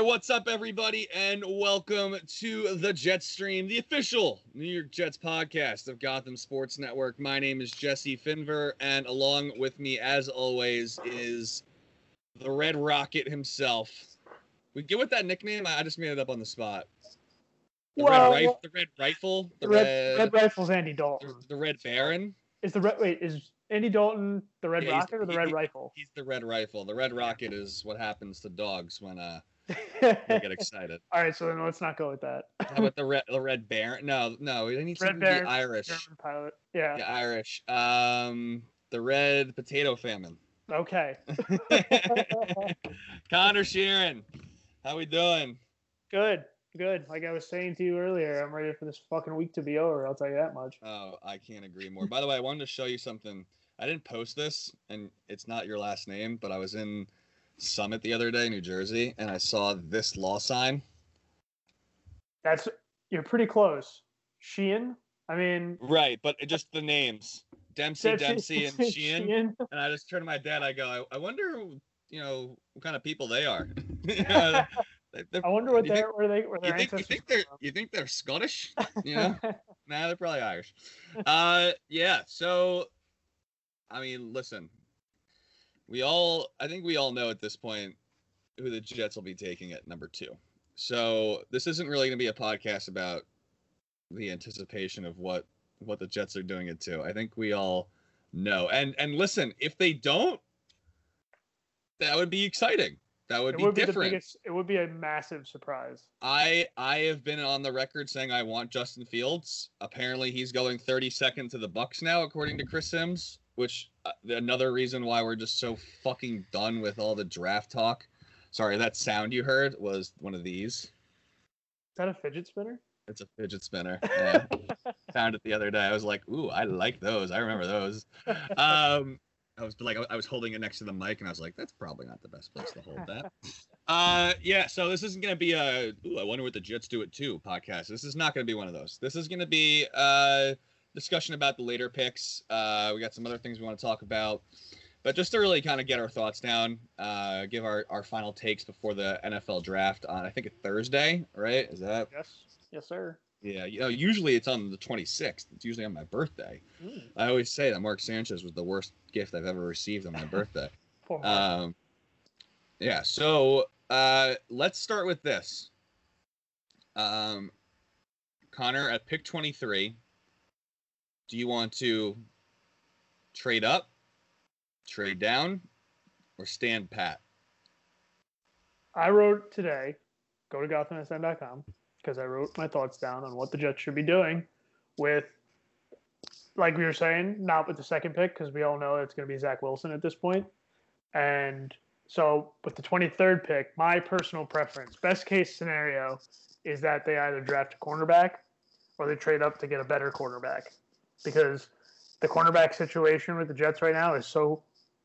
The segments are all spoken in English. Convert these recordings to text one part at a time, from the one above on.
right, what's up, everybody, and welcome to the Jet Stream, the official New York Jets podcast of Gotham Sports Network. My name is Jesse Finver, and along with me, as always, is the Red Rocket himself. We get with that nickname. I just made it up on the spot. The, Well, red, rif- the red rifle, the The red, red, red rifle's Andy Dalton. the, the red Baron. Is the red wait is Andy Dalton the red Yeah, rocket or the he- red rifle? He's the red rifle. The red rocket is what happens to dogs when uh they get excited. All right, so then let's not go with that. How about the red the red baron? No, no, it needs Red to Baron, be Irish. German pilot. Yeah. Yeah, Irish. Um, the red potato famine. Okay. Conor Sheeran, how we doing? Good. Good. Like I was saying to you earlier, I'm ready for this fucking week to be over. I'll tell you that much. Oh, I can't agree more. By the way, I wanted to show you something. I didn't post this, and it's not your last name, but I was in Summit the other day, New Jersey, and I saw this law sign. That's you're pretty close. Sheehan. I mean, Right, but just the names. Dempsey, Dempsey- Dempsey, and Sheehan. And I just turned to my dad. I go, I, I wonder, you know, what kind of people they are. Uh, they're- I wonder what you think- they're where they where you their think, you think they're come you think they're Scottish? You know? nah, they're probably Irish. Uh, yeah. So, I mean, listen, we all I think we all know at this point who the Jets will be taking at number two. So this isn't really going to be a podcast about the anticipation of what what the Jets are doing it to. I think we all know. And and listen, if they don't, that would be exciting. That would be would be the different. biggest. It would be a massive surprise. I I have been on the record saying I want Justin Fields. Apparently, he's going 32nd to the Bucs now, according to Chris Sims. Which uh, another reason why we're just so fucking done with all the draft talk. Sorry, that sound you heard was one of these. Is that a fidget spinner? It's a fidget spinner. Yeah. Found it the other day. I was like, ooh, I like those. I remember those. Um, I was like, I was holding it next to the mic, and I was like, that's probably not the best place to hold that. Uh, yeah. So this isn't gonna be a. Ooh, I wonder what the Jets do it too podcast. This is not gonna be one of those. This is gonna be a discussion about the later picks. Uh, we got some other things we want to talk about, but just to really kind of get our thoughts down, uh, give our our final takes before the NFL draft on I think a Thursday, right? Is that? Yes. Yes, sir. Yeah. You know, usually it's on the 26th. It's usually on my birthday. Mm, I always say that Mark Sanchez was the worst gift I've ever received on my birthday. Um, yeah, so uh, let's start with this. Um, Conor, at pick 23, do you want to trade up, trade down, or stand pat? I wrote today, go to GothamSN.com, because I wrote my thoughts down on what the Jets should be doing with, like we were saying, not with the second pick, because we all know it's going to be Zach Wilson at this point. And so with the 23rd pick, my personal preference, best case scenario, is that they either draft a cornerback or they trade up to get a better quarterback. Because the cornerback situation with the Jets right now is so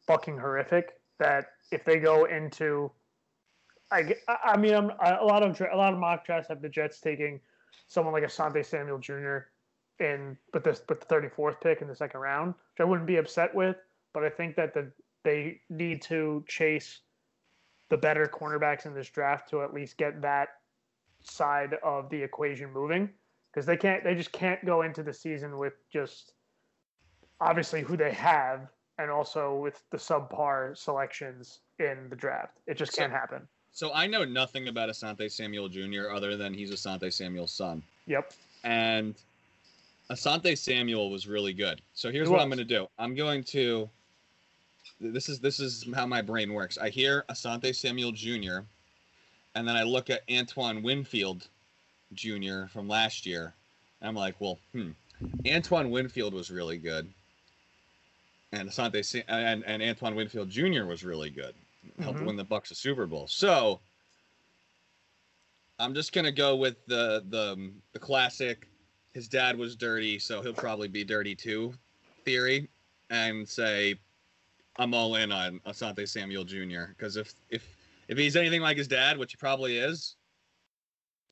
fucking horrific that if they go into I mean, I'm, a lot of a lot of mock drafts have the Jets taking someone like Asante Samuel Jr. in with this with the 34th pick in the second round, which I wouldn't be upset with. But I think that the they need to chase the better cornerbacks in this draft to at least get that side of the equation moving because they can't they just can't go into the season with just obviously who they have and also with the subpar selections in the draft. It just So- can't happen. So I know nothing about Asante Samuel Jr. other than he's Asante Samuel's son. Yep. and Asante Samuel was really good. So here's He what I'm going to do. I'm going to this is this is how my brain works. I hear Asante Samuel Jr. and then I look at Antoine Winfield Jr. from last year. And I'm like, well, hmm. Antoine Winfield was really good. And Asante Sa- and, and Antoine Winfield Jr. was really good. Helped Mhm. win the Bucs a Super Bowl. So I'm just gonna go with the the the classic. His dad was dirty, so he'll probably be dirty too. Theory, and say, I'm all in on Asante Samuel Jr. Because if if if he's anything like his dad, which he probably is,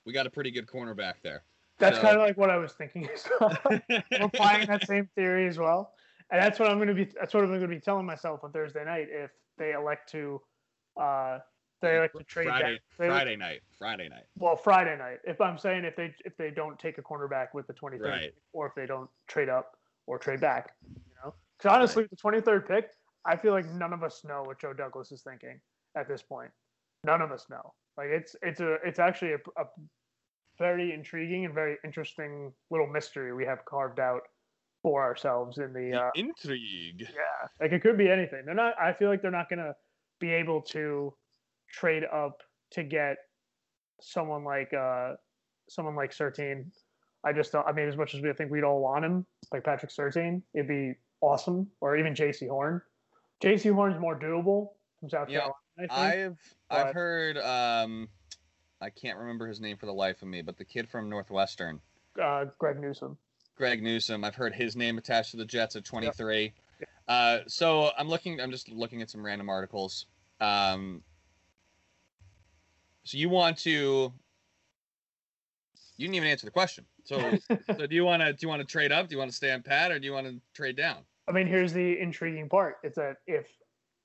we got a pretty good cornerback there. That's So- kind of like what I was thinking. I'm applying that same theory as well, and that's what I'm going to be. That's what I'm going to be telling myself on Thursday night if they elect to uh, they like to trade Friday, Friday night. Friday night. Well, Friday night. If I'm saying if they if they don't take a cornerback with the 23rd, Right. or if they don't trade up or trade back, you know. Because honestly, the 23rd pick, I feel like none of us know what Joe Douglas is thinking at this point. None of us know. Like it's it's a it's actually a, a very intriguing and very interesting little mystery we have carved out for ourselves in the uh, Intrigue. yeah, like it could be anything. They're not. I feel like they're not gonna be able to trade up to get someone like uh someone like Surtain. I just don't. I mean, as much as we think we'd all want him, like Patrick Surtain, it'd be awesome. Or even Jaycee Horn. Jaycee Horn's more doable from South Yeah, Carolina. I think. I've I've heard um I can't remember his name for the life of me, but the kid from Northwestern, uh, Greg Newsome. Greg Newsome, I've heard his name attached to the Jets at 23. Uh, so I'm looking. I'm just looking at some random articles. Um, so you want to? You didn't even answer the question. So, so do you want to? Do you want to trade up? Do you want to stay on pat, or do you want to trade down? I mean, here's the intriguing part: it's that if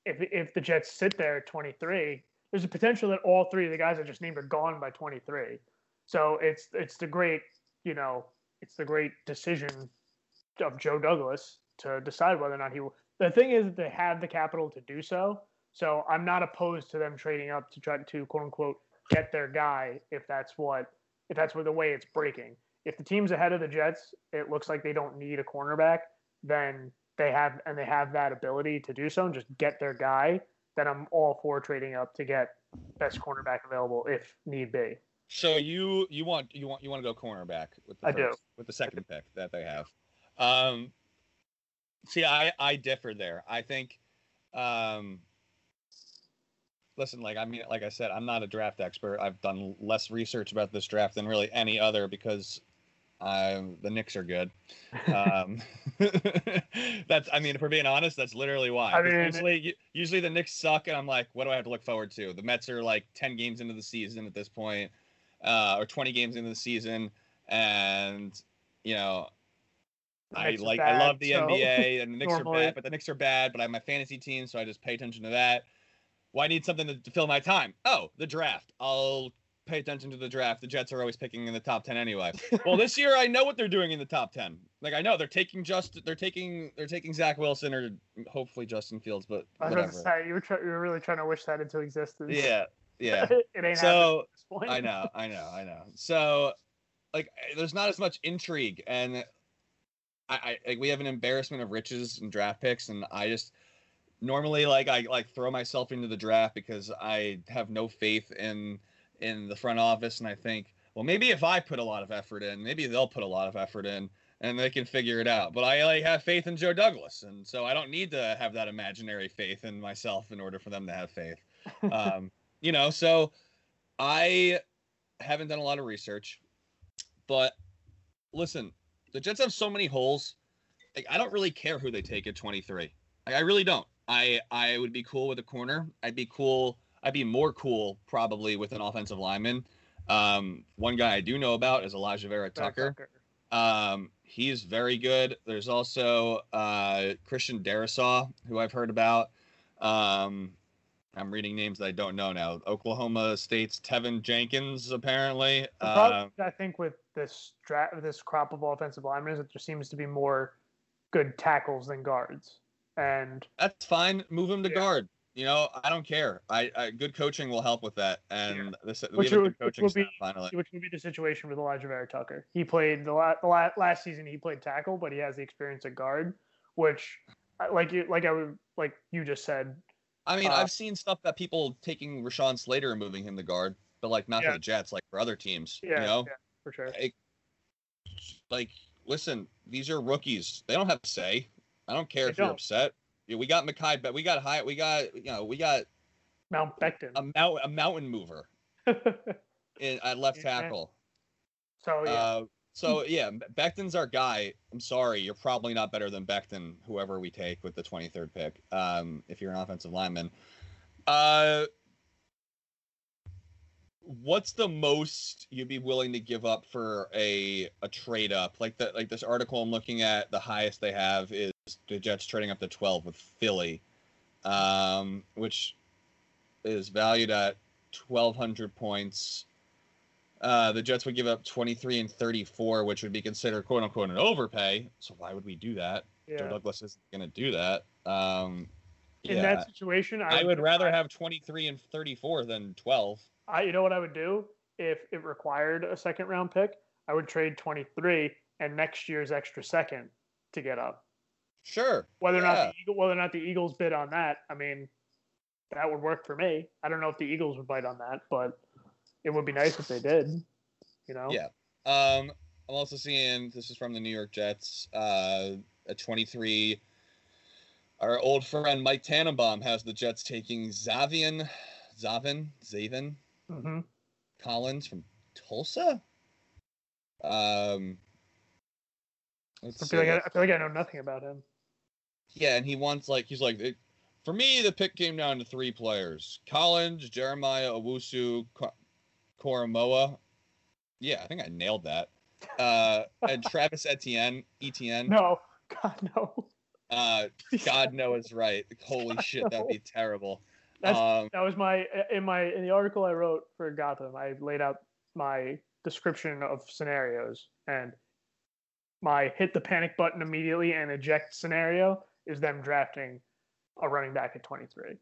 if if the Jets sit there at 23, there's a potential that all three of the guys I just named are gone by 23. So it's it's the great, you know, it's the great decision of Joe Douglas to decide whether or not he. will. The thing is that they have the capital to do so. So I'm not opposed to them trading up to try to quote unquote get their guy if that's what if that's what the way it's breaking. If the team's ahead of the Jets, it looks like they don't need a cornerback then they have and they have that ability to do so and just get their guy, then I'm all for trading up to get best cornerback available if need be. So you you want you want you want to go cornerback with the I do. with the second pick that they have. Um, see, I I differ there. I think, um, listen, like I mean, like I said, I'm not a draft expert. I've done less research about this draft than really any other because um, the Knicks are good. Um, that's I mean, if we're being honest, that's literally why. I mean- usually usually the Knicks suck, and I'm like, what do I have to look forward to? The Mets are like 10 games into the season at this point, uh, or 20 games into the season, and you know, I like I love the so NBA, and the Knicks are bad, but the Knicks are bad. But I have my fantasy team, so I just pay attention to that. Well, I need something to, to fill my time. Oh, the draft. I'll pay attention to the draft. The Jets are always picking in the top 10 anyway. well, this year I know what they're doing in the top 10. Like I know they're taking just they're taking they're taking Zach Wilson or hopefully Justin Fields, but I was whatever. about to say you were try, you were really trying to wish that into existence. Yeah, yeah. it ain't happening So at this. I know, I know, I know. So, like, there's not as much intrigue, and I, I like we have an embarrassment of riches and draft picks, and I just normally like I like throw myself into the draft because I have no faith in in the front office, and I think, well, maybe if I put a lot of effort in, maybe they'll put a lot of effort in. And they can figure it out, but I like have faith in Joe Douglas, and so I don't need to have that imaginary faith in myself in order for them to have faith. Um, you know, so I haven't done a lot of research, but listen, the Jets have so many holes. Like, I don't really care who they take at 23. Like, I really don't. I I would be cool with a corner. I'd be cool. I'd be more cool probably with an offensive lineman. Um, one guy I do know about is Alijah Vera-Tucker. Um, he's very good. There's also uh, Christian Darrisaw, who I've heard about. Um, I'm reading names that I don't know now. Oklahoma State's Teven Jenkins, apparently. Problem, Um, I think with this draft, this crop of offensive linemen is that there seems to be more good tackles than guards, and that's fine. Move him to Yeah. guard. You know, I don't care. I, I good coaching will help with that, and this we Which have a would- good which coaching will staff be- finally. which would be the situation with Alijah Vera-Tucker. He played the, la- the la- last season. He played tackle, but he has the experience at guard, which, like you, like I would, like you just said, I mean, uh, I've seen stuff that people taking Rashawn Slater and moving him to guard, but like not Yeah. for the Jets, like for other teams. yeah, you know, yeah, for sure. like, like listen, these are rookies. They don't have to say. I don't care They if you're upset. Yeah, we got Mekhi, but we got high. We got you know we got Mount Becton. a mount a mountain mover in, at left Yeah. tackle. so yeah, Uh, so yeah, Becton's our guy. I'm sorry, you're probably not better than Becton, whoever we take with the 23rd pick. Um, if you're an offensive lineman, uh, what's the most you'd be willing to give up for a a trade up? Like the like this article I'm looking at, the highest they have is the Jets trading up to 12 with Philly, um, which is valued at 1,200 points. Uh, the Jets would give up 23 and 34, which would be considered quote unquote an overpay. So why would we do that? Joe Douglas isn't going to do that. Um, In yeah, that situation, I would do- rather have 23 and 34 than 12. I, you know what I would do if it required a second round pick? I would trade 23 and next year's extra second to get up. Sure. Whether or not the Eagle, whether or not the Eagles bid on that, I mean, that would work for me. I don't know if the Eagles would bite on that, but it would be nice if they did. You know? Yeah. Um, I'm also seeing this is from the New York Jets. Uh, at 23, our old friend Mike Tannenbaum has the Jets taking Zavian, Zavin, Zavin hmm Collins from Tulsa. Um, I feel like. I, I feel like I know nothing about him. yeah, and he wants like he's like it, for me the pick came down to three players: Collins, Jeremiah Owusu, Ko- Koramoah. Yeah, I think I nailed that. Uh, and Travis Etienne, Etienne. No, God no. Uh, God knows right. Holy shit, that'd be terrible. That's Um, that was my in my in the article I wrote for Gotham. I laid out my description of scenarios, and my hit the panic button immediately and eject scenario is them drafting a running back at 23.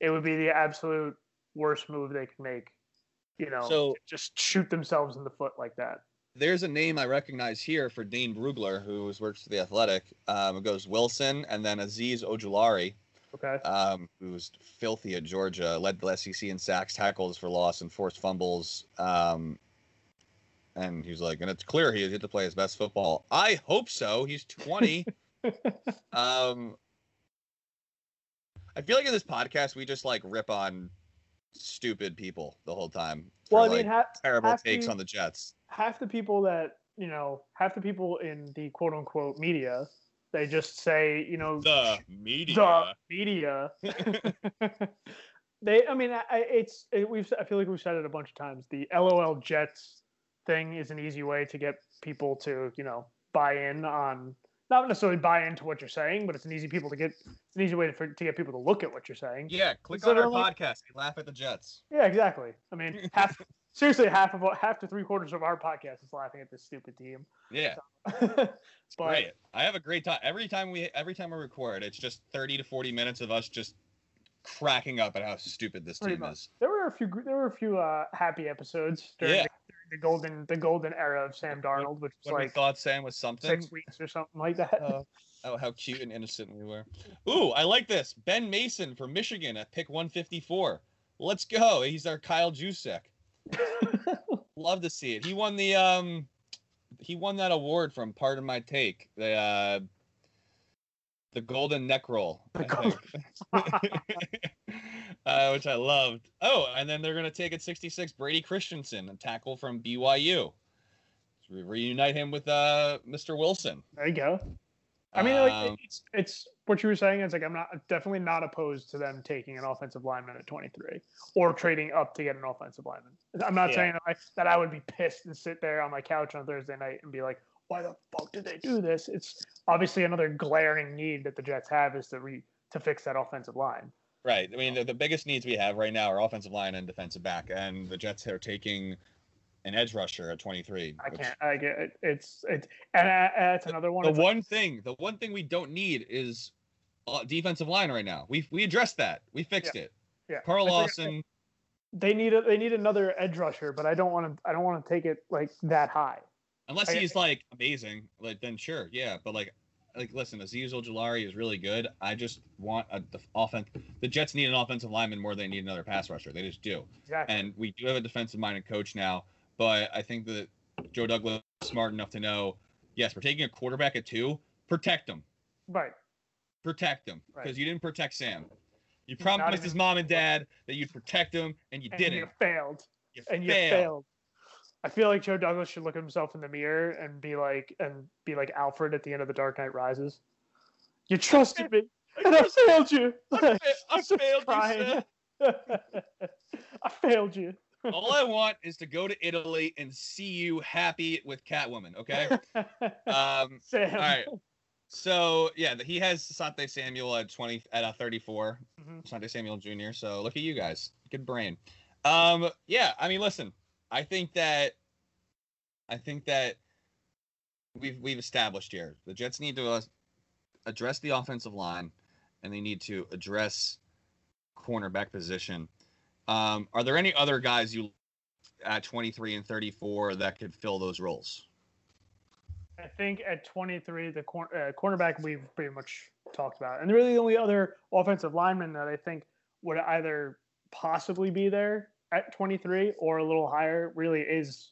It would be the absolute worst move they could make. You know, So- just shoot themselves in the foot like that. there's a name I recognize here for Dane Brugler, who works for the Athletic. Um, it goes Wilson and then Azeez Ojulari. Okay. um, who was filthy at Georgia, led the SEC in sacks, tackles for loss, and forced fumbles. Um, and he was like, and it's clear he has hit to play his best football. I hope so. He's 20. um, I feel like in this podcast we just like rip on stupid people the whole time. for, well, I like, mean, ha- terrible takes the- on the Jets. half the people that you know, half the people in the quote unquote media, they just say, you know, The media. the media. they, I mean, I, it's it, we've I feel like we've said it a bunch of times. The LOL Jets thing is an easy way to get people to you know buy in on not necessarily buy into what you're saying, but it's an easy people to get. It's an easy way to, for, to get people to look at what you're saying. Yeah, click on our podcast. We laugh at the Jets. Yeah, exactly. I mean, half seriously, half of what- half to three quarters of our podcast is laughing at this stupid team. Yeah. but great. I have a great time every time we every time we record. It's just thirty to forty minutes of us just cracking up at how stupid this team much. is. there were a few there were a few uh, happy episodes during, Yeah. the, during the golden the golden era of Sam Darnold, which was When we like thought Sam was something. six weeks or something like that. Uh, oh, how cute and innocent we were. Ooh, I like this. Ben Mason from Michigan at pick 154. Let's go. He's our Kyle Juszczyk. Love to see it. He won the um he won that award from Pardon My Take. The uh the golden neck roll. Uh, which I loved. Oh, and then they're gonna take at 66 Brady Christensen, a tackle from BYU. Re- reunite him with uh Mr. Wilson. there you go. I mean, like Um, it's it's what you were saying. It's like I'm not definitely not opposed to them taking an offensive lineman at 23 or trading up to get an offensive lineman. I'm not Yeah. saying that I, that I would be pissed and sit there on my couch on Thursday night and be like, why the fuck did they do this? It's obviously another glaring need that the Jets have is to re to fix that offensive line. Right. I mean, the, the biggest needs we have right now are offensive line and defensive back, and the Jets are taking an edge rusher at 23. I can't. I get it. It's it, and uh, that's another one. The It's like- one thing, the one thing we don't need is uh, defensive line right now. We we addressed that. We fixed it. yeah, Carl I Lawson. They need a they need another edge rusher, but I don't want to. I don't want to take it like that high. Unless I- he's like amazing, like then sure, yeah. But like, like listen, Azeez Ojulari is really good. I just want a the offense. The Jets need an offensive lineman more than they need another pass rusher. They just do. Exactly. And we do have a defensive minded coach now, but I think that Joe Douglas is smart enough to know, yes, we're taking a quarterback at two. Protect him. right. Protect him because Right. you didn't protect Sam. You promised his mom and dad that you'd protect him, and you And didn't. you failed. You And you failed. failed. I feel like Joe Douglas should look at himself in the mirror and be like and be like Alfred at the end of The Dark Knight Rises. You trusted me, and I failed you. I fa- I failed you. I failed you. All I want is to go to Italy and see you happy with Catwoman. Okay. Um. Sam. All right. So yeah, he has Sante Samuel at twenty at a thirty-four. Mhm. Sante Samuel Jr. So look at you guys, good brain. Um, yeah, I mean, listen, I think that, I think that we've we've established here the Jets need to uh, address the offensive line, and they need to address cornerback position. Um, are there any other guys you at 23 and 34 that could fill those roles? I think at 23, the cor- uh, cornerback we've pretty much talked about, and really the only other offensive lineman that I think would either possibly be there at 23 or a little higher really is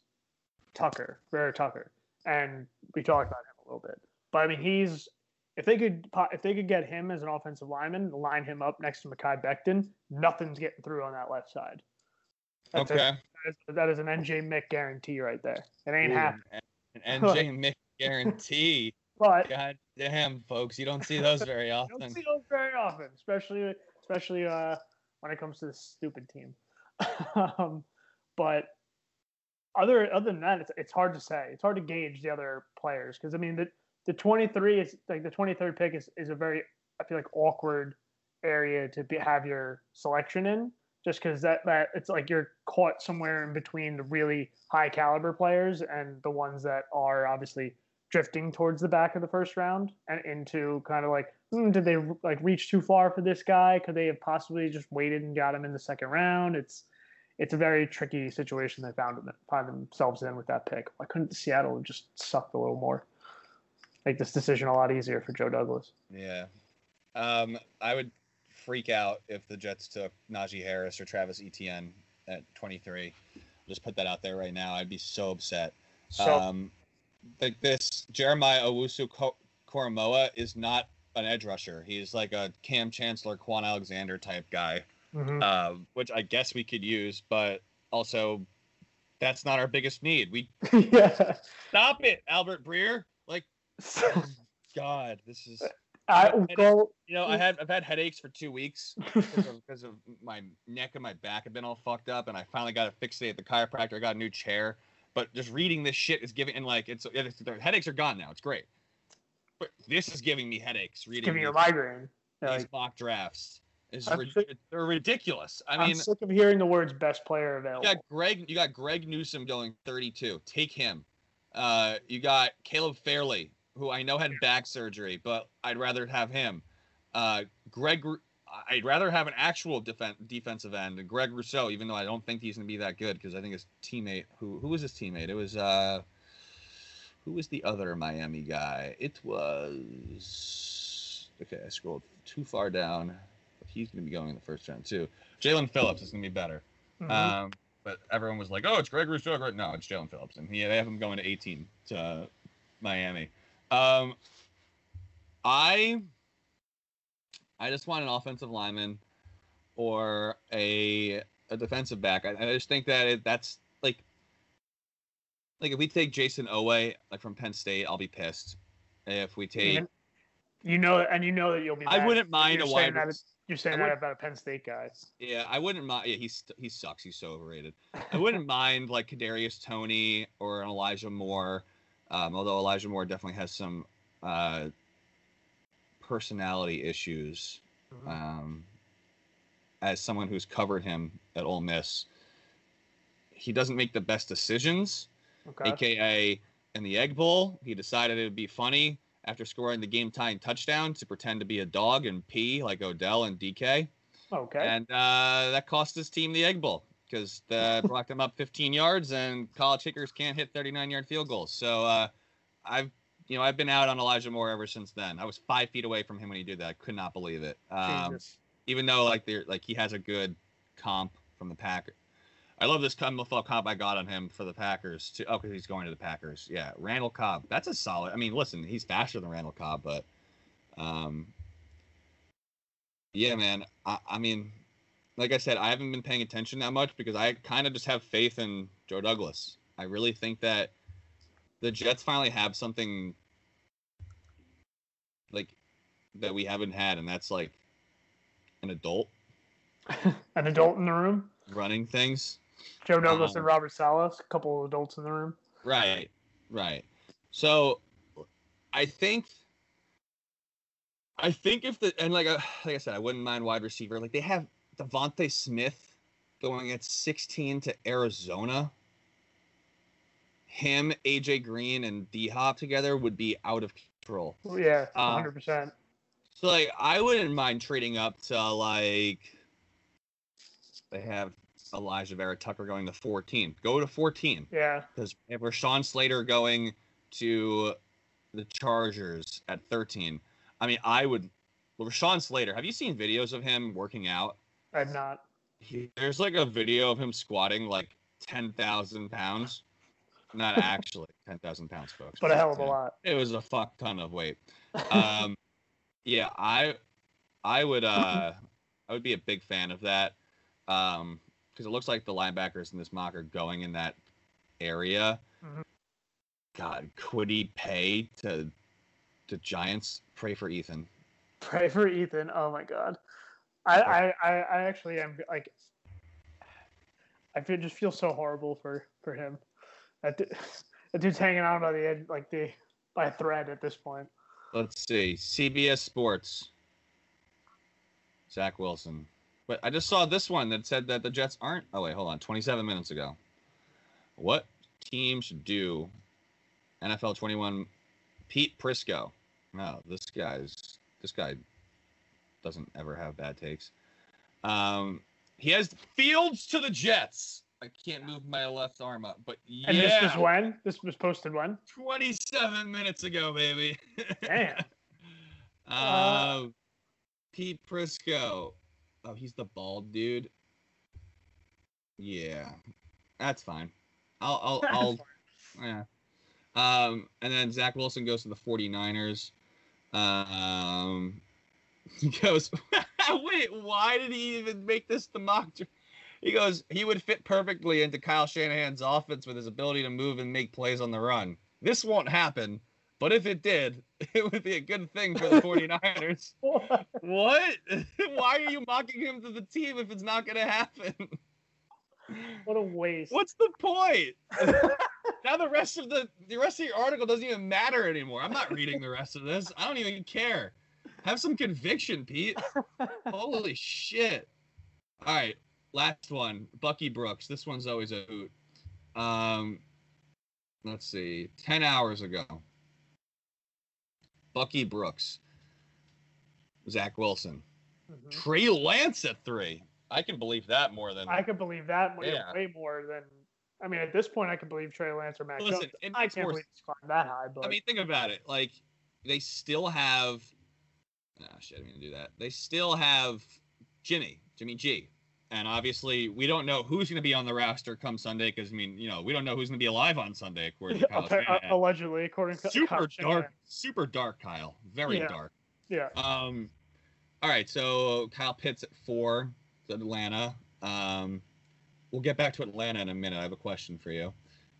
Tucker, Vera Tucker, and we talked about him a little bit. But I mean, he's if they could if they could get him as an offensive lineman, line him up next to Mekhi Becton, nothing's getting through on that left side. That's okay, a, that, is, that is an NJ Mick guarantee right there. It ain't happening. An NJ Mick guarantee. but God damn, folks, you don't see those very often. You don't see those very often, especially especially uh, when it comes to this stupid team. um, but other other than that, it's, it's hard to say. It's hard to gauge the other players because I mean the the 23 is like the 23rd pick is, is a very I feel like awkward area to be, have your selection in just because that that it's like you're caught somewhere in between the really high caliber players and the ones that are obviously drifting towards the back of the first round and into kind of like hmm, did they like reach too far for this guy? Could they have possibly just waited and got him in the second round? It's it's a very tricky situation they found them, find themselves in with that pick. Why couldn't seattle just suck a little more make this decision a lot easier for joe douglas yeah um, i would freak out if the jets took najee harris or travis etienne at 23 just put that out there right now i'd be so upset so, um, like this Jeremiah Owusu Koramoah is not an edge rusher. He's like a Kam Chancellor, Kwon Alexander type guy, mm-hmm. uh, which I guess we could use, but also that's not our biggest need. We yeah. stop it, Albert Breer. Like, God, this is. I go. You know, I had I've had headaches for two weeks because of, because of my neck and my back have been all fucked up, and I finally got it fixed at the chiropractor. I got a new chair. But just reading this shit is giving and like it's, it's the headaches are gone now. It's great. But this is giving me headaches reading. It's giving you a migraine. These like, mock drafts. Is sick, they're ridiculous. I mean, I'm sick of hearing the words "best player available." You got Greg. You got Greg Newsome going 32. Take him. Uh, you got Caleb Farley, who I know had back surgery, but I'd rather have him. Uh, Greg I'd rather have an actual defen- defensive end, Greg Rousseau, even though I don't think he's going to be that good because I think his teammate, who who was his teammate? It was uh, who was the other Miami guy? It was okay. I scrolled too far down, but he's going to be going in the first round too. Jaelan Phillips is going to be better. Mm-hmm. Um, but everyone was like, "Oh, it's Greg Rousseau." No, it's Jaelan Phillips, and he, they have him going to 18 to uh, Miami. Um, I I just want an offensive lineman or a a defensive back. I, I just think that it, that's like like if we take Jayson Oweh like from Penn State, I'll be pissed. If we take you know, and you know that you'll be. I wouldn't mind you're a wide. That, you're saying that about a Penn State guy. Yeah, I wouldn't mind. Yeah, he's he sucks. He's so overrated. I wouldn't mind like Kadarius Toney or an Elijah Moore, um, although Elijah Moore definitely has some uh, personality issues. Mm-hmm. Um, as someone who's covered him at Ole Miss, he doesn't make the best decisions. Okay. AKA in the Egg Bowl, he decided it would be funny after scoring the game tying touchdown to pretend to be a dog and pee like Odell and DK. Okay. And uh, that cost his team the Egg Bowl because that blocked them up 15 yards, and college kickers can't hit 39 yard field goals. So uh, I've you know, I've been out on Elijah Moore ever since then. I was five feet away from him when he did that. I could not believe it. Um, even though like they like he has a good comp from the Packers. I love this comp I got on him for the Packers too. Oh, because he's going to the Packers. Yeah, Randall Cobb. That's a solid. I mean, listen, he's faster than Randall Cobb, but um, yeah, man. I, I mean, like I said, I haven't been paying attention that much because I kind of just have faith in Joe Douglas. I really think that the Jets finally have something like that we haven't had, and that's like an adult. an adult in the room running things. Joe Douglas um, and Robert Saleh, a couple of adults in the room. Right, right. So, I think, I think if the and like uh, like I said, I wouldn't mind wide receiver. Like they have DeVonta Smith going at 16 to Arizona. Him, AJ Green, and D Hop together would be out of control. Yeah, Uh, 100%. So like I wouldn't mind trading up to like they have Alijah Vera-Tucker going to 14. Go to 14 yeah. because if we're Sean Slater going to the Chargers at 13, I mean I would. Well, Rashawn Slater, have you seen videos of him working out? I'm not. He, there's like a video of him squatting like 10,000 pounds. Not actually 10,000 pounds, folks. But a hell of a lot. It was a fuck ton of weight. Um, yeah, I, I would, uh, I would be a big fan of that, um, because it looks like the linebackers in this mock are going in that area. Mhm. God, could he pay to, to Giants? Pray for Ethan. Pray for Ethan. Oh my god. I, I, I, I actually am like I feel just feel so horrible for for him. That, that dude's hanging on by the edge like the by a thread at this point. Let's see. CBS Sports. Zach Wilson. But I just saw this one that said that the Jets aren't. Oh, wait, hold on. 27 minutes ago. What team should do NFL 21 Pete Prisco? No, this guy's. This guy doesn't ever have bad takes. Um, he has Fields to the Jets. I can't move my left arm up, but yeah, And this was when? This was posted when? 27 minutes ago, baby. Damn. Uh, Pete Prisco. Oh, he's the bald dude. Yeah, that's fine. I'll, I'll, I'll, yeah. Um, and then Zach Wilson goes to the 49ers. Um, he goes, wait, why did he even make this the mock? dr- He goes, he would fit perfectly into Kyle Shanahan's offense with his ability to move and make plays on the run. This won't happen, but if it did, it would be a good thing for the 49ers. What? what? why are you mocking him to the team if it's not going to happen? what a waste. What's the point? now the rest of the the rest of your article doesn't even matter anymore. I'm not reading the rest of this. I don't even care. Have some conviction, Pete. Holy shit. All right, last one. Bucky Brooks. This one's always a hoot. Um let's see. 10 hours ago. Bucky Brooks. Zach Wilson. Mhm. Trey Lance at 3. I can believe that more than I could believe that way, Yeah. way more than I mean at this point I could believe Trey Lance or Mac Listen, Jones. I can't more believe he's climbed that high, but I mean, think about it. Like, they still have. Oh, shit, I didn't mean to do that. They still have Jimmy, Jimmy G. And obviously, we don't know who's going to be on the roster come Sunday because, I mean, you know, we don't know who's going to be alive on Sunday, according to Kyle uh, allegedly according to Super Kyle dark, super dark, Kyle. Very Yeah. dark. Yeah. Um, all right, so Kyle Pitts at four Atlanta. Um, we'll get back to Atlanta in a minute. I have a question for you.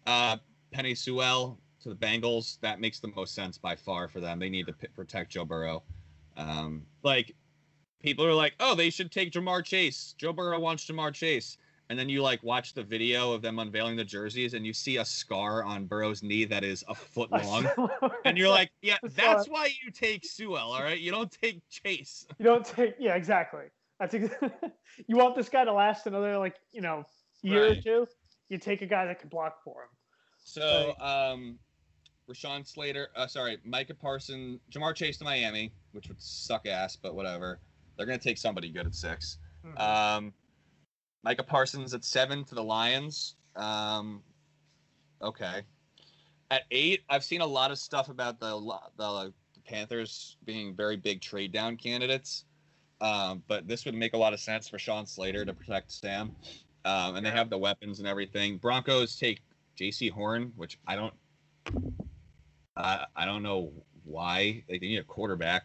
Uh, Penei Sewell to the Bengals. That makes the most sense by far for them. They need to p- protect Joe Burrow. Um, like people are like, oh, they should take Ja'Marr Chase. Joe Burrow wants Ja'Marr Chase. And then you like watch the video of them unveiling the jerseys, and you see a scar on Burrow's knee that is a foot long and you're like, yeah, that's why you take Sewell, all right? You don't take Chase. you don't take yeah exactly. That's ex- you want this guy to last another like you know year or two. You take a guy that can block for him. So, um, Rashawn Slater, uh, sorry, Micah Parson, Ja'Marr Chase to Miami, which would suck ass, but whatever. They're gonna take somebody good at six. Mhm. Um, Micah Parsons at seven to the Lions. Um, okay. At eight, I've seen a lot of stuff about the the, the Panthers being very big trade down candidates. Um, but this would make a lot of sense for Sean Slater to protect Sam. Um, and they have the weapons and everything. Broncos take J.C. Horn, which I don't, I don't know why they need a quarterback,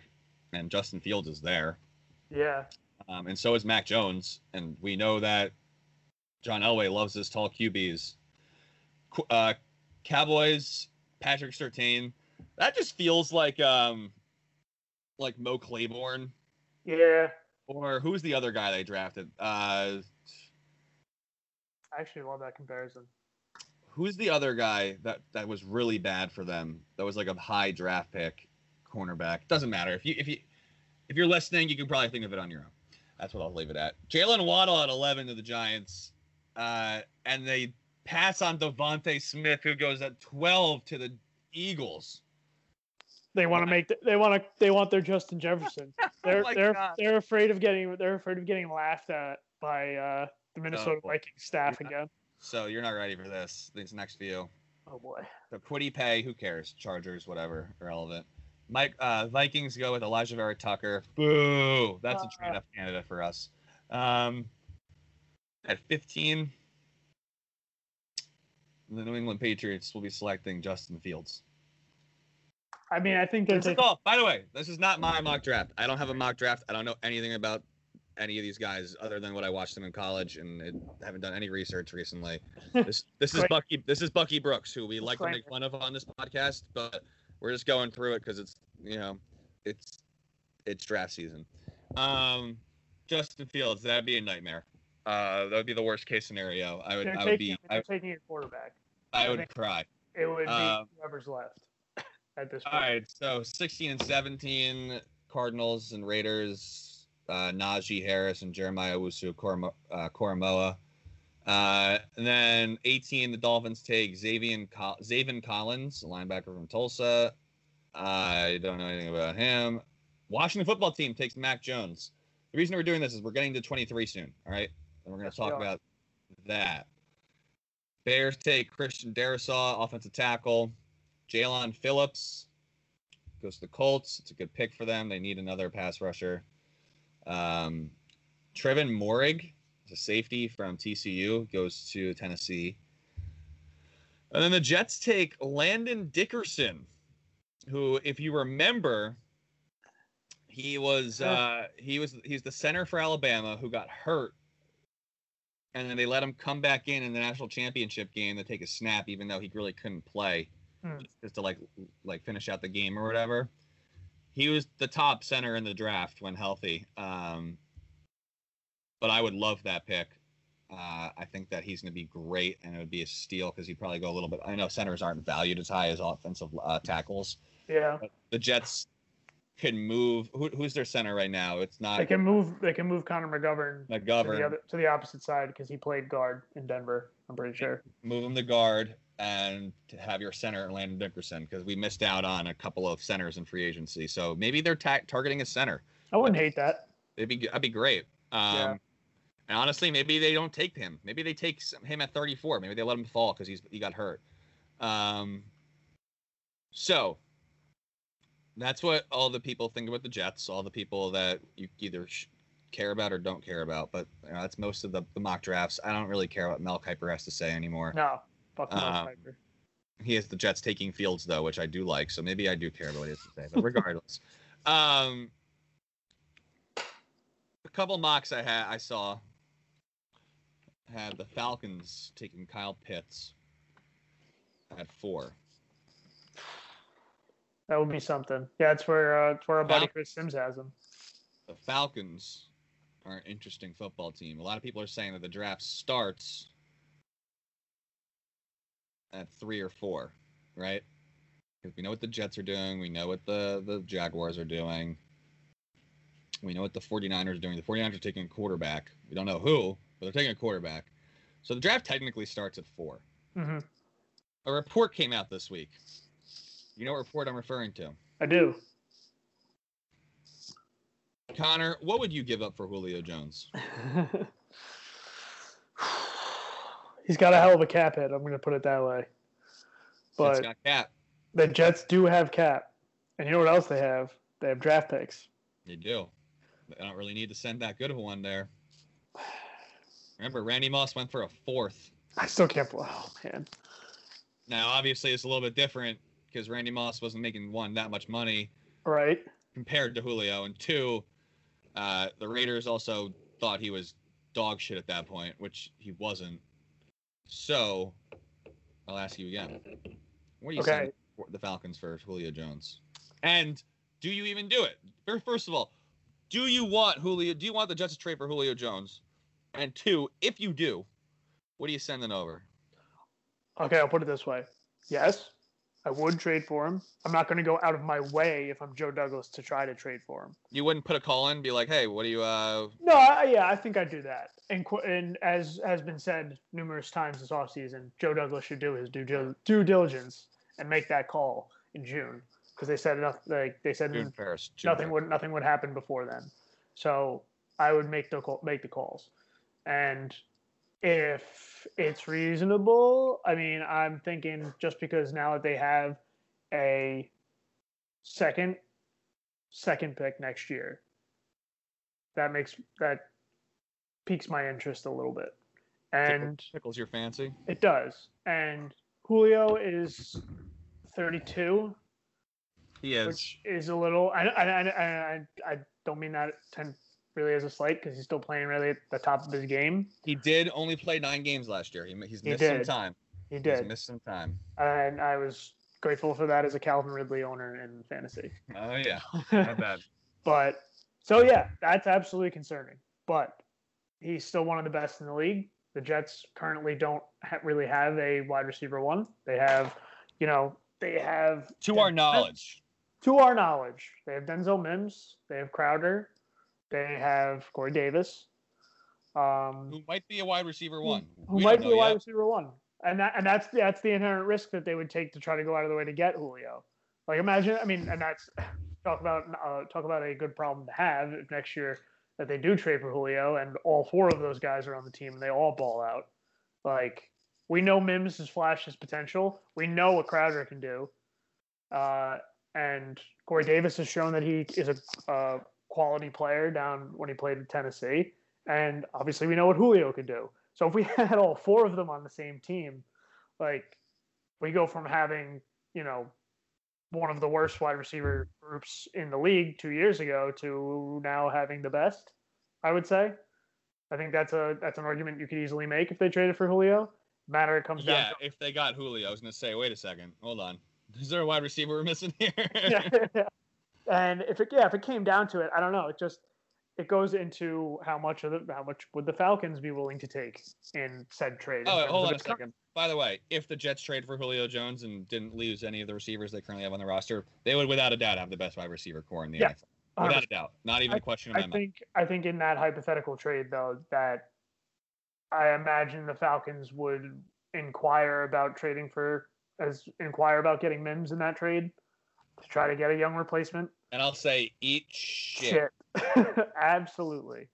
and Justin Fields is there. yeah. Um, and so is Mac Jones, and we know that John Elway loves his tall QBs. Qu- Uh, Cowboys, Patrick Surtain. That just feels like um, like Mo Claiborne, Yeah. or who's the other guy they drafted? Uh, I actually love that comparison. Who's the other guy that that was really bad for them? That was like a high draft pick, cornerback. Doesn't matter if you if you if you're listening, you can probably think of it on your own. That's what I'll leave it at. Jaylen Waddle at 11 to the Giants, uh, and they pass on DeVonta Smith, who goes at 12 to the Eagles. They want to make. The, they want to. They want their Justin Jefferson. They're Oh they're God. they're afraid of getting. They're afraid of getting laughed at by uh, the Minnesota boy. Vikings staff Yeah. again. So you're not ready for this. This next few. Oh boy. The Kwity Paye, who cares? Chargers, whatever, irrelevant. Mike uh, Vikings go with Alijah Vera-Tucker. Boo! That's a trade Uh. up candidate for us. Um, at 15, the New England Patriots will be selecting Justin Fields. I mean, I think they're This is taking. all. By the way, this is not my mock draft. I don't have a mock draft. I don't know anything about any of these guys other than what I watched them in college, and it, haven't done any research recently. This this is Bucky. This is Bucky Brooks, who we like to make fun of on this podcast, but we're just going through it because it's you know it's it's draft season. Um, Justin Fields, that'd be a nightmare. Uh, that would be the worst case scenario. I would I would be I, taking a quarterback. I would cry. It would be Um, whoever's left at this point. All right, so 16 and 17, Cardinals and Raiders, uh, Najee Harris and Jeremiah Wusu Koramo- uh, Koramoah. Uh, and then 18, the Dolphins take Xavier Col- Zaven Collins, a linebacker from Tulsa. I don't know anything about him. Washington football team takes Mac Jones. The reason we're doing this is we're getting to 23 soon, all right? And we're going to talk about that. Bears take Christian Darrisaw, offensive tackle. Jaelan Phillips goes to the Colts. It's a good pick for them. They need another pass rusher. Um, Trevon Moehrig, a safety from TCU, goes to Tennessee. And then the Jets take Landon Dickerson, who, if you remember, he was uh, he was he's the center for Alabama who got hurt, and then they let him come back in in the national championship game to take a snap, even though he really couldn't play Hmm. just to like like finish out the game or whatever. He was the top center in the draft when healthy. Um, but I would love that pick. Uh, I think that he's going to be great, and it would be a steal because he'd probably go a little bit. I know centers aren't valued as high as offensive uh, tackles. Yeah, the Jets can move. Who, who's their center right now? It's not they can move. They can move Connor McGovern to the McGovern. other to the opposite side because he played guard in Denver. I'm pretty sure. move him to guard and to have your center Landon Dickerson because we missed out on a couple of centers in free agency. So maybe they're ta- targeting a center. I wouldn't hate that. It'd be that'd be great. Um, Yeah. And honestly, maybe they don't take him. Maybe they take s- him at 34. Maybe they let him fall because he's he got hurt. Um, so that's what all the people think about the Jets. All the people that you either sh- care about or don't care about. But you know, that's most of the, the mock drafts. I don't really care what Mel Kiper has to say anymore. No, fuck Um. He has the Jets taking fields though, which I do like. So maybe I do care about what he has to say. But regardless, um, a couple mocks I had I saw had the Falcons taking Kyle Pitts at four. That would be something. Yeah, it's where uh, it's where our buddy Chris Sims has him. The Falcons are an interesting football team. A lot of people are saying that the draft starts at three or four, right? Because we know what the Jets are doing. We know what the, the Jaguars are doing. We know what the 49ers are doing. The 49ers are taking a quarterback. We don't know who, but they're taking a quarterback. So the draft technically starts at four. hmm A report came out this week. You know what report I'm referring to? I do. Conor, what would you give up for Julio Jones? He's got a hell of a cap hit. I'm going to put it that way. But got cap. the Jets do have cap, and you know what else they have? They have draft picks. They do. I don't really need to send that good of a one there. Remember, Randy Moss went for a fourth. I still can't. bel- Oh man. Now, obviously, it's a little bit different because Randy Moss wasn't making one that much money Right. compared to Julio, and two, uh, the Raiders also thought he was dog shit at that point, which he wasn't. So, I'll ask you again: What do you Okay. send for the Falcons for Julio Jones? And do you even do it? First of all, do you want Julio? Do you want the Jets to trade for Julio Jones? And two, if you do, what are you sending over? Okay, I'll put it this way. Yes, I would trade for him. I'm not going to go out of my way if I'm Joe Douglas to try to trade for him. You wouldn't put a call in, be like, "Hey, what do you?" uh No, I, yeah, I think I'd do that. And and as has been said numerous times this offseason, Joe Douglas should do his due due diligence and make that call in June because they said enough. Like they said, June first. Nothing would nothing would happen before then. So I would make the call, make the calls, and if it's reasonable, I mean, I'm thinking just because now that they have a second second pick next year, that makes that piques my interest a little bit, and tickles your fancy. it does. And Julio is 32 He is. which is a little. I I I, I, I don't mean that ten really as a slight because he's still playing really at the top of his game. He did only play nine games last year. He, he's He missed some time. He He's did, missed some time. and I was grateful for that as a Calvin Ridley owner in fantasy. Oh yeah, not bad. but so yeah, that's absolutely concerning. But he's still one of the best in the league. The Jets currently don't ha- really have a wide receiver one. They have, you know, they have To our knowledge, to our knowledge, they have Denzel Mims, they have Crowder, they have Corey Davis, um, who might be a wide receiver one? who We might be a know wide yet. receiver one, and that and that's that's the inherent risk that they would take to try to go out of the way to get Julio. Like imagine, I mean, and that's talk about uh, talk about a good problem to have if next year that they do trade for Julio and all four of those guys are on the team and they all ball out. Like we know Mims has flashed his potential. We know what Crowder can do, uh, and Corey Davis has shown that he is a uh, quality player down when he played in Tennessee. And obviously, we know what Julio can do. So if we had all four of them on the same team, like we go from having, you know, one of the worst wide receiver groups in the league two years ago to now having the best, I would say. I think that's a that's an argument you could easily make if they traded for Julio. Matter it comes down Yeah, down if they got Julio, I was gonna say, wait a second, hold on. Is there a wide receiver we're missing here? to and if it yeah, if it came down to it, I don't know. It just it goes into how much of the how much would the Falcons be willing to take in said trade. Oh, hold on a second. By the way, if the Jets trade for Julio Jones and didn't lose any of the receivers they currently have on the roster, they would without a doubt have the best wide receiver corps in the Yeah. NFL. Without a doubt. Not even a question in I mind. think I think in that hypothetical trade though that I imagine the Falcons would inquire about trading for as inquire about getting Mims in that trade to try to get a young replacement. And I'll say, eat shit. Shit, absolutely.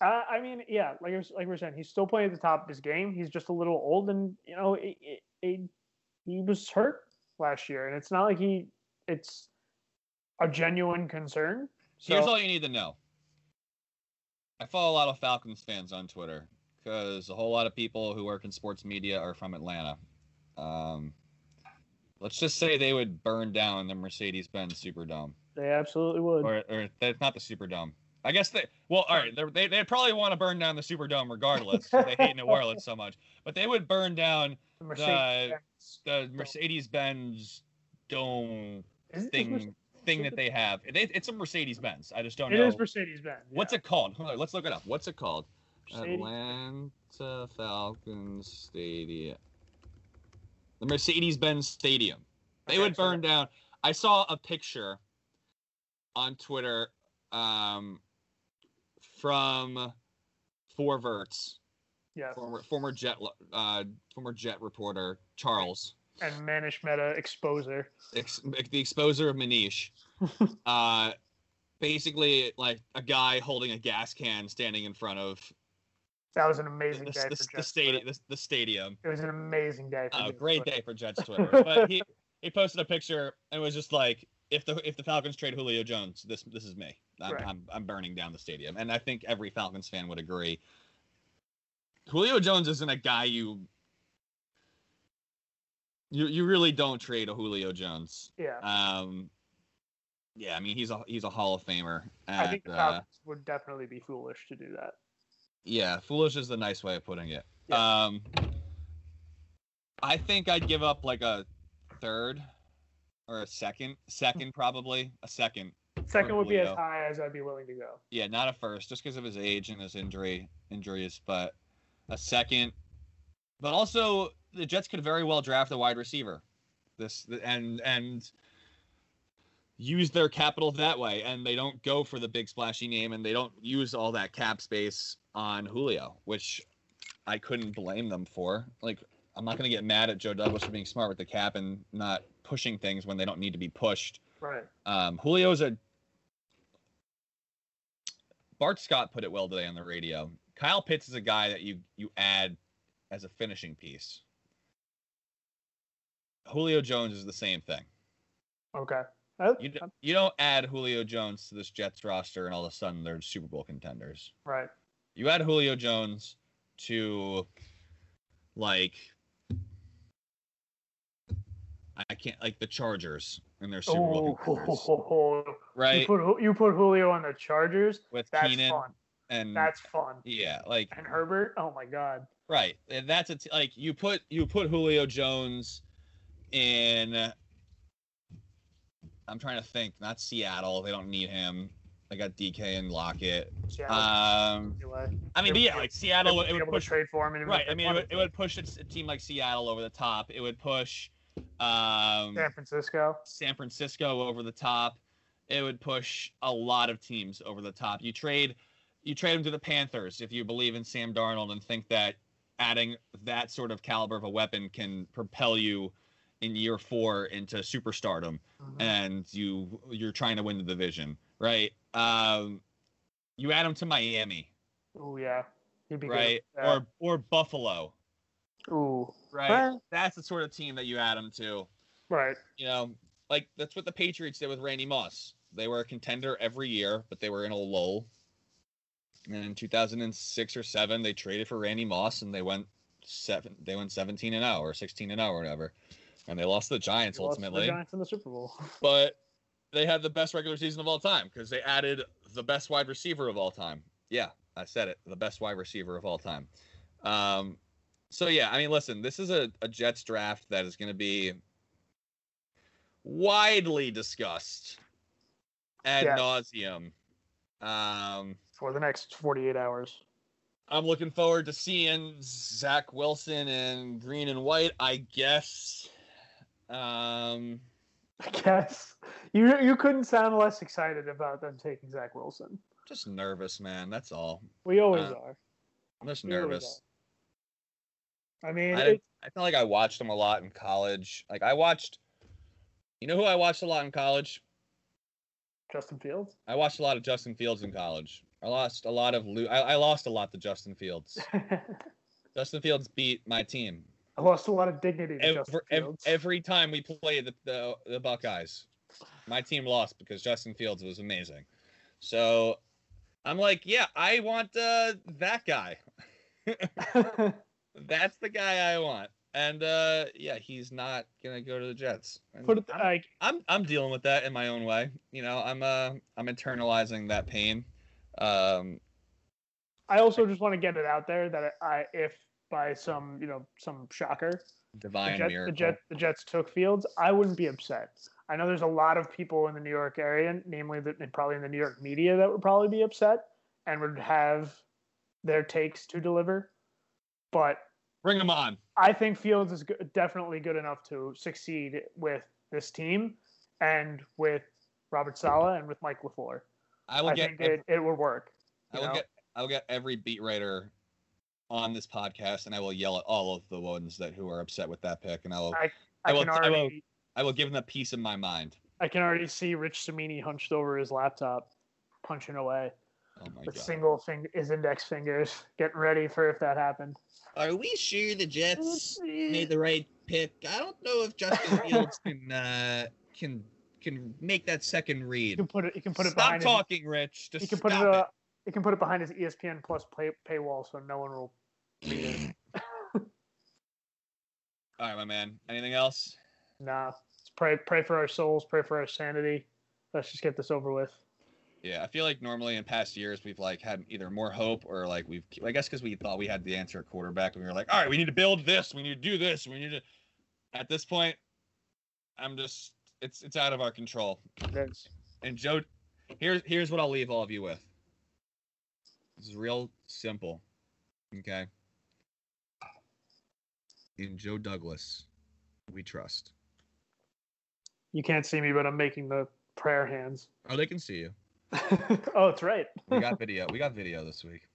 Uh, I mean, yeah, like like we're saying, he's still playing at the top of his game. He's just a little old, and you know, it, it, it, he was hurt last year, and it's not like he, it's a genuine concern. So, Here's all you need to know. I follow a lot of Falcons fans on Twitter because a whole lot of people who work in sports media are from Atlanta. Um, let's just say they would burn down the Mercedes-Benz Superdome, they absolutely would. or, or that's not the Superdome. I guess they. Well, all right, they they probably want to burn down the Superdome regardless. they hate New Orleans so much, but they would burn down The Mercedes the Mercedes-Benz dome is, thing thing that they have. It, it's a Mercedes-Benz. I just don't It know. is Mercedes Benz. What's it called? Hold on, let's look it up. What's it called? Mercedes? Atlanta Falcons Stadium. The Mercedes-Benz Stadium. They Okay, would burn down. I saw a picture on Twitter um, from Four Verts, Yes. former former jet uh, former jet reporter Charles, And Manish Mehta exposer. ex- the exposer of Manish. uh, basically, like a guy holding a gas can standing in front of That was an amazing the, day the, for the stadium. The, the stadium. It was an amazing day for Oh, Jets great Twitter. day for Jets Twitter. But he he posted a picture and was just like, if the if the Falcons trade Julio Jones, this this is me. I'm Right. I'm, I'm burning down the stadium, and I think every Falcons fan would agree. Julio Jones isn't a guy you. You, you really don't trade a Julio Jones. Yeah. Um, yeah, I mean he's a he's a Hall of Famer. I think the uh, would definitely be foolish to do that. Yeah, foolish is the nice way of putting it. Yeah. Um, I think I'd give up like a third or a second, second probably a second. Second would be as high as I'd be willing to go. Yeah, not a first, just because of his age and his injury injuries, but a second. But also, the Jets could very well draft a wide receiver. This and and use their capital that way, and they don't go for the big splashy name, and they don't use all that cap space on Julio, which I couldn't blame them for. Like, I'm not gonna get mad at Joe Douglas for being smart with the cap and not pushing things when they don't need to be pushed. Right. Um, Julio's a Bart Scott put it well today on the radio. Kyle Pitts is a guy that you you add as a finishing piece. Julio Jones is the same thing. Okay. Uh, You you don't add Julio Jones to this Jets roster and all of a sudden they're Super Bowl contenders. right. You add Julio Jones to like I can't like the Chargers and their Super Bowl contenders, Oh, you right? put you put Julio on the Chargers. With That's Keenan fun. and That's fun. yeah, like And Herbert. Oh my God. Right. And that's a t- like you put you put Julio Jones in I'm trying to think, not Seattle. They don't need him. They got DK and Lockett. Seattle. Um. I mean, but yeah, like Seattle They'd it would push trade for him. And right. I mean, it would, it would push a, a team like Seattle over the top. It would push um San Francisco. San Francisco over the top. It would push a lot of teams over the top. You trade you trade him to the Panthers if you believe in Sam Darnold and think that adding that sort of caliber of a weapon can propel you in year 4 into superstardom Mhm. and you you're trying to win the division, right? Um you add him to Miami, Oh yeah. He'd be right? good. Or or Buffalo, Ooh. right? Well, That's the sort of team that you add him to. right. you know, like that's what the Patriots did with Randy Moss. They were a contender every year, but they were in a lull. And in 2006 or seven, they traded for Randy Moss, and they went seven. They went 17 and 0 or 16 and 0 or whatever, and they lost to the Giants He lost to the ultimately. Giants in the Super Bowl. But they had the best regular season of all time because they added the best wide receiver of all time. Yeah, I said it. The best wide receiver of all time. Um, so yeah, I mean, listen, this is a, a Jets draft that is going to be widely discussed ad Yes. nauseum. Um, for the next 48 hours. I'm looking forward to seeing Zach Wilson in green and white. I guess. Um, I guess you you couldn't sound less excited about them taking Zach Wilson. just nervous, man. That's all. We always Uh, are. I'm just We nervous. I mean, I, I felt like I watched them a lot in college. Like I watched, you know who I watched a lot in college? Justin Fields. I watched a lot of Justin Fields in college. I lost a lot of lo- I, I lost a lot to Justin Fields. Justin Fields beat my team I lost a lot of dignity to every, ev- Fields. every time we played the, the the Buckeyes. My team lost because Justin Fields was amazing. So I'm like, yeah, I want uh, that guy. That's the guy I want. And uh, yeah, he's not gonna go to the Jets. And Put it like I'm I'm dealing with that in my own way. You know, I'm uh I'm internalizing that pain. Um I also just want to get it out there that I if by some you know some shocker the, divine the, miracle. Jet, the Jets took Fields, I wouldn't be upset. I know there's a lot of people in the New York area, namely the, and probably in the New York media, that would probably be upset and would have their takes to deliver. But Bring them on. I think Fields is go- definitely good enough to succeed with this team and with Robert Saleh and with Mike LaFleur. I will I get think ev- it, it would work. I will know? get I will get every beat writer on this podcast and I will yell at all of the ones that who are upset with that pick and I will I I will- can I will- I will give them a piece of my mind. I can already see Rich Cimini hunched over his laptop, punching away Oh my with god. single finger, his index fingers, getting ready for if that happened. Are we sure the Jets made the right pick? I don't know if Justin Fields can uh can can make that second You read. can put it. You can put it Stop behind. talking, Rich. Just you can put it. stop Uh, you can put it behind his ESPN Plus pay, paywall, so no one will. read it. All right, my man. Anything else? nah, let's pray. Pray for our souls. Pray for our sanity. Let's just get this over with. Yeah, I feel like normally in past years we've like had either more hope or like we've I guess because we thought we had the answer at quarterback and we were like, all right, we need to build this, we need to do this, we need to. At this point, I'm just it's it's out of our control. It is. And Joe, here's here's what I'll leave all of you with. This is real simple. Okay. In Joe Douglas, we trust. You can't see me, but I'm making the prayer hands. Oh, they can see you. oh, it's right. We got video. We got video this week.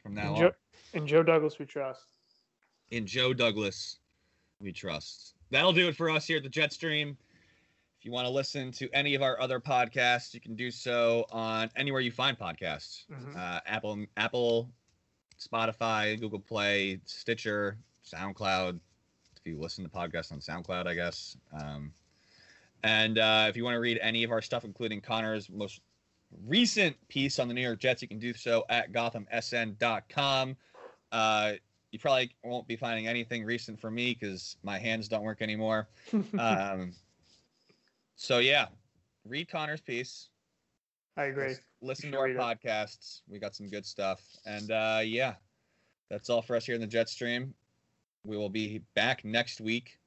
From now In on. Joe, in Joe Douglas, we trust. in Joe Douglas, we trust. That'll do it for us here at the Jetstream. If you want to listen to any of our other podcasts, you can do so on anywhere you find podcasts. Mhm. Uh, Apple, Apple, Spotify, Google Play, Stitcher, SoundCloud. If you listen to podcasts on SoundCloud, I guess. Um, and uh, if you want to read any of our stuff, including Conor's most recent piece on the New York Jets, you can do so at GothamSN.com. Uh, you probably won't be finding anything recent for me because my hands don't work anymore. Um, so yeah, read Conor's piece. I agree. lis- Listen to our it. podcasts. We got some good stuff. And uh, yeah, that's all for us here in the Jet Stream. We will be back next week,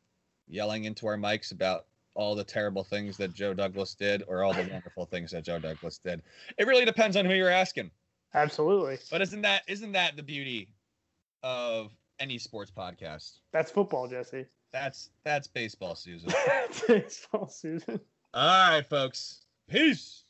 yelling into our mics about all the terrible things that Joe Douglas did, or all the wonderful things that Joe Douglas did. It really depends on who you're asking. Absolutely. But isn't that isn't that the beauty of any sports podcast? That's football, Jesse. That's that's baseball, Susan. Baseball, Susan. All right, folks. Peace.